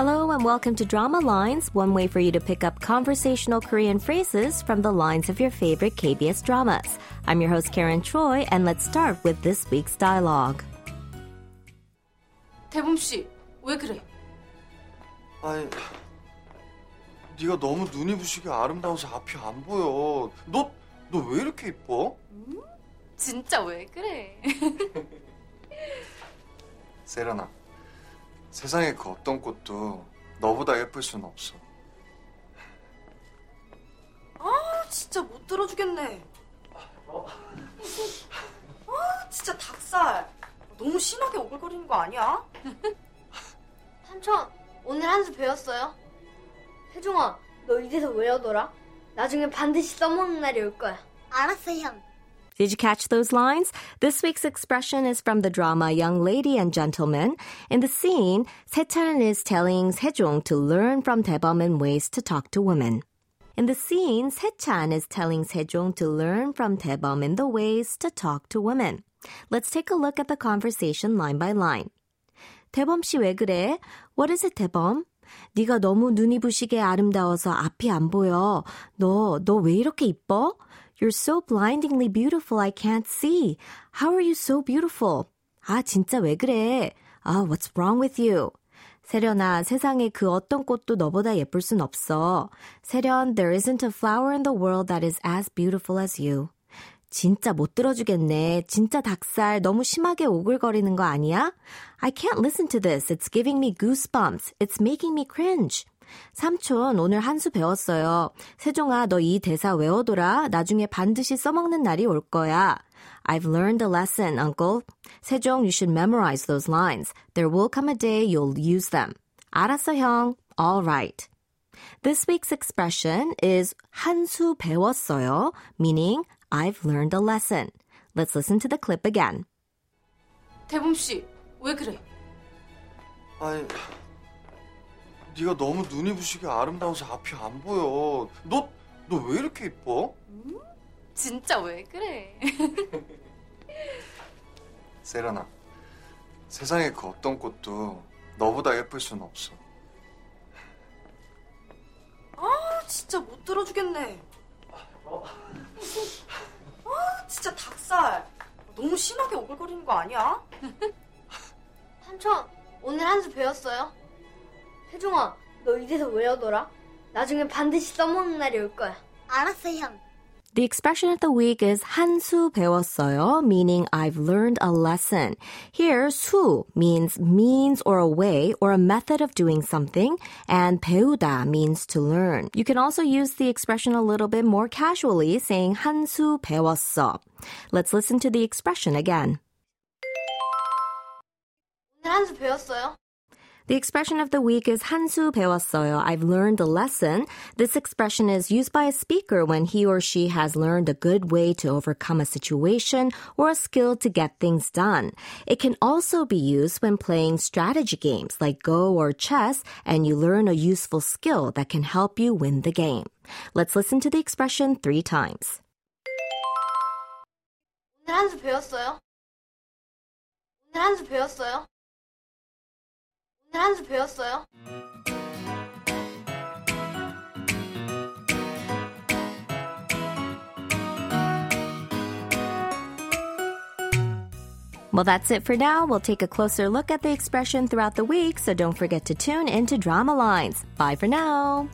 Hello and welcome to Drama Lines, one way for you to pick up conversational Korean phrases from the lines of your favorite KBS dramas. I'm your host Karen Troy and let's start with this week's dialogue. 대범 씨, 왜 그래? 아니, 네가 너무 눈이 부시게 아름다워서 앞이 안 보여. 너, 너 왜 이렇게 이뻐? 음? 진짜 왜 그래? 세련아. 세상에 그 어떤 꽃도 너보다 예쁠 순 없어. 진짜 못 들어주겠네. 아, 진짜 닭살. 너무 심하게 오글거리는 거 아니야? 삼촌, 오늘 한 수 배웠어요? 혜종아, 너 이래서 외우더라? 나중에 반드시 써먹는 날이 올 거야. 알았어, 형. Did you catch those lines? This week's expression is from the drama Young Lady and Gentleman. In the scene, Sechan is telling Sejong to learn from Daebom은 ways to talk to women. In the scene, Sechan is telling Sejong to learn from Daebom은 the ways to talk to women. Let's take a look at the conversation line by line. 대범 씨 왜 그래? What is it, 대범? 네가 너무 눈이 부시게 아름다워서 앞이 안 보여. 너, 너 왜 이렇게 이뻐? You're so blindingly beautiful I can't see. How are you so beautiful? 아, 진짜 왜 그래? 아, what's wrong with you? 세련아, 세상에 그 어떤 꽃도 너보다 예쁠 순 없어. 세련, there isn't a flower in the world that is as beautiful as you. 진짜 못 들어주겠네. 진짜 닭살 너무 심하게 오글거리는 거 아니야? I can't listen to this. It's giving me goosebumps. It's making me cringe. 삼촌, 오늘 한 수 배웠어요. 세종아, 너 이 대사 외워둬라. 나중에 반드시 써먹는 날이 올 거야. I've learned a lesson, uncle. 세종, you should memorize those lines. There will come a day you'll use them. 알았어, 형. All right. This week's expression is 한 수 배웠어요, meaning I've learned a lesson. Let's listen to the clip again. 대범 씨, 왜 그래? 아니, 네가 너무 눈이 부시게 아름다워서 앞이 안 보여. 너, 너 왜 이렇게 이뻐? 진짜 왜 그래? 세련아, 세상에 그 어떤 꽃도 너보다 예쁠 순 없어. 아, 진짜 못 들어주겠네. 아, 진짜 닭살. 너무 심하게 오글거리는 거 아니야? 삼촌, 오늘 한 수 배웠어요? 세종아, 너왜 나중에 반드시 써먹는 날이 올 거야. 알았어, 형. The expression of the week is 한 수 배웠어요, meaning I've learned a lesson. Here, 수 means means or a way or a method of doing something, and 배우다 means to learn. You can also use the expression a little bit more casually, saying 한 수 배웠어. Let's listen to the expression again. 오늘 한 수 배웠어요? The expression of the week is 한수 배웠어요. I've learned a lesson. This expression is used by a speaker when he or she has learned a good way to overcome a situation or a skill to get things done. It can also be used when playing strategy games like Go or chess and you learn a useful skill that can help you win the game. Let's listen to the expression three times. 오늘 한 수 배웠어요? 오늘 한 수 배웠어요? 오늘 한 수 배웠어요? Well, that's it for now. We'll take a closer look at the expression throughout the week, so don't forget to tune into Drama Lines. Bye for now.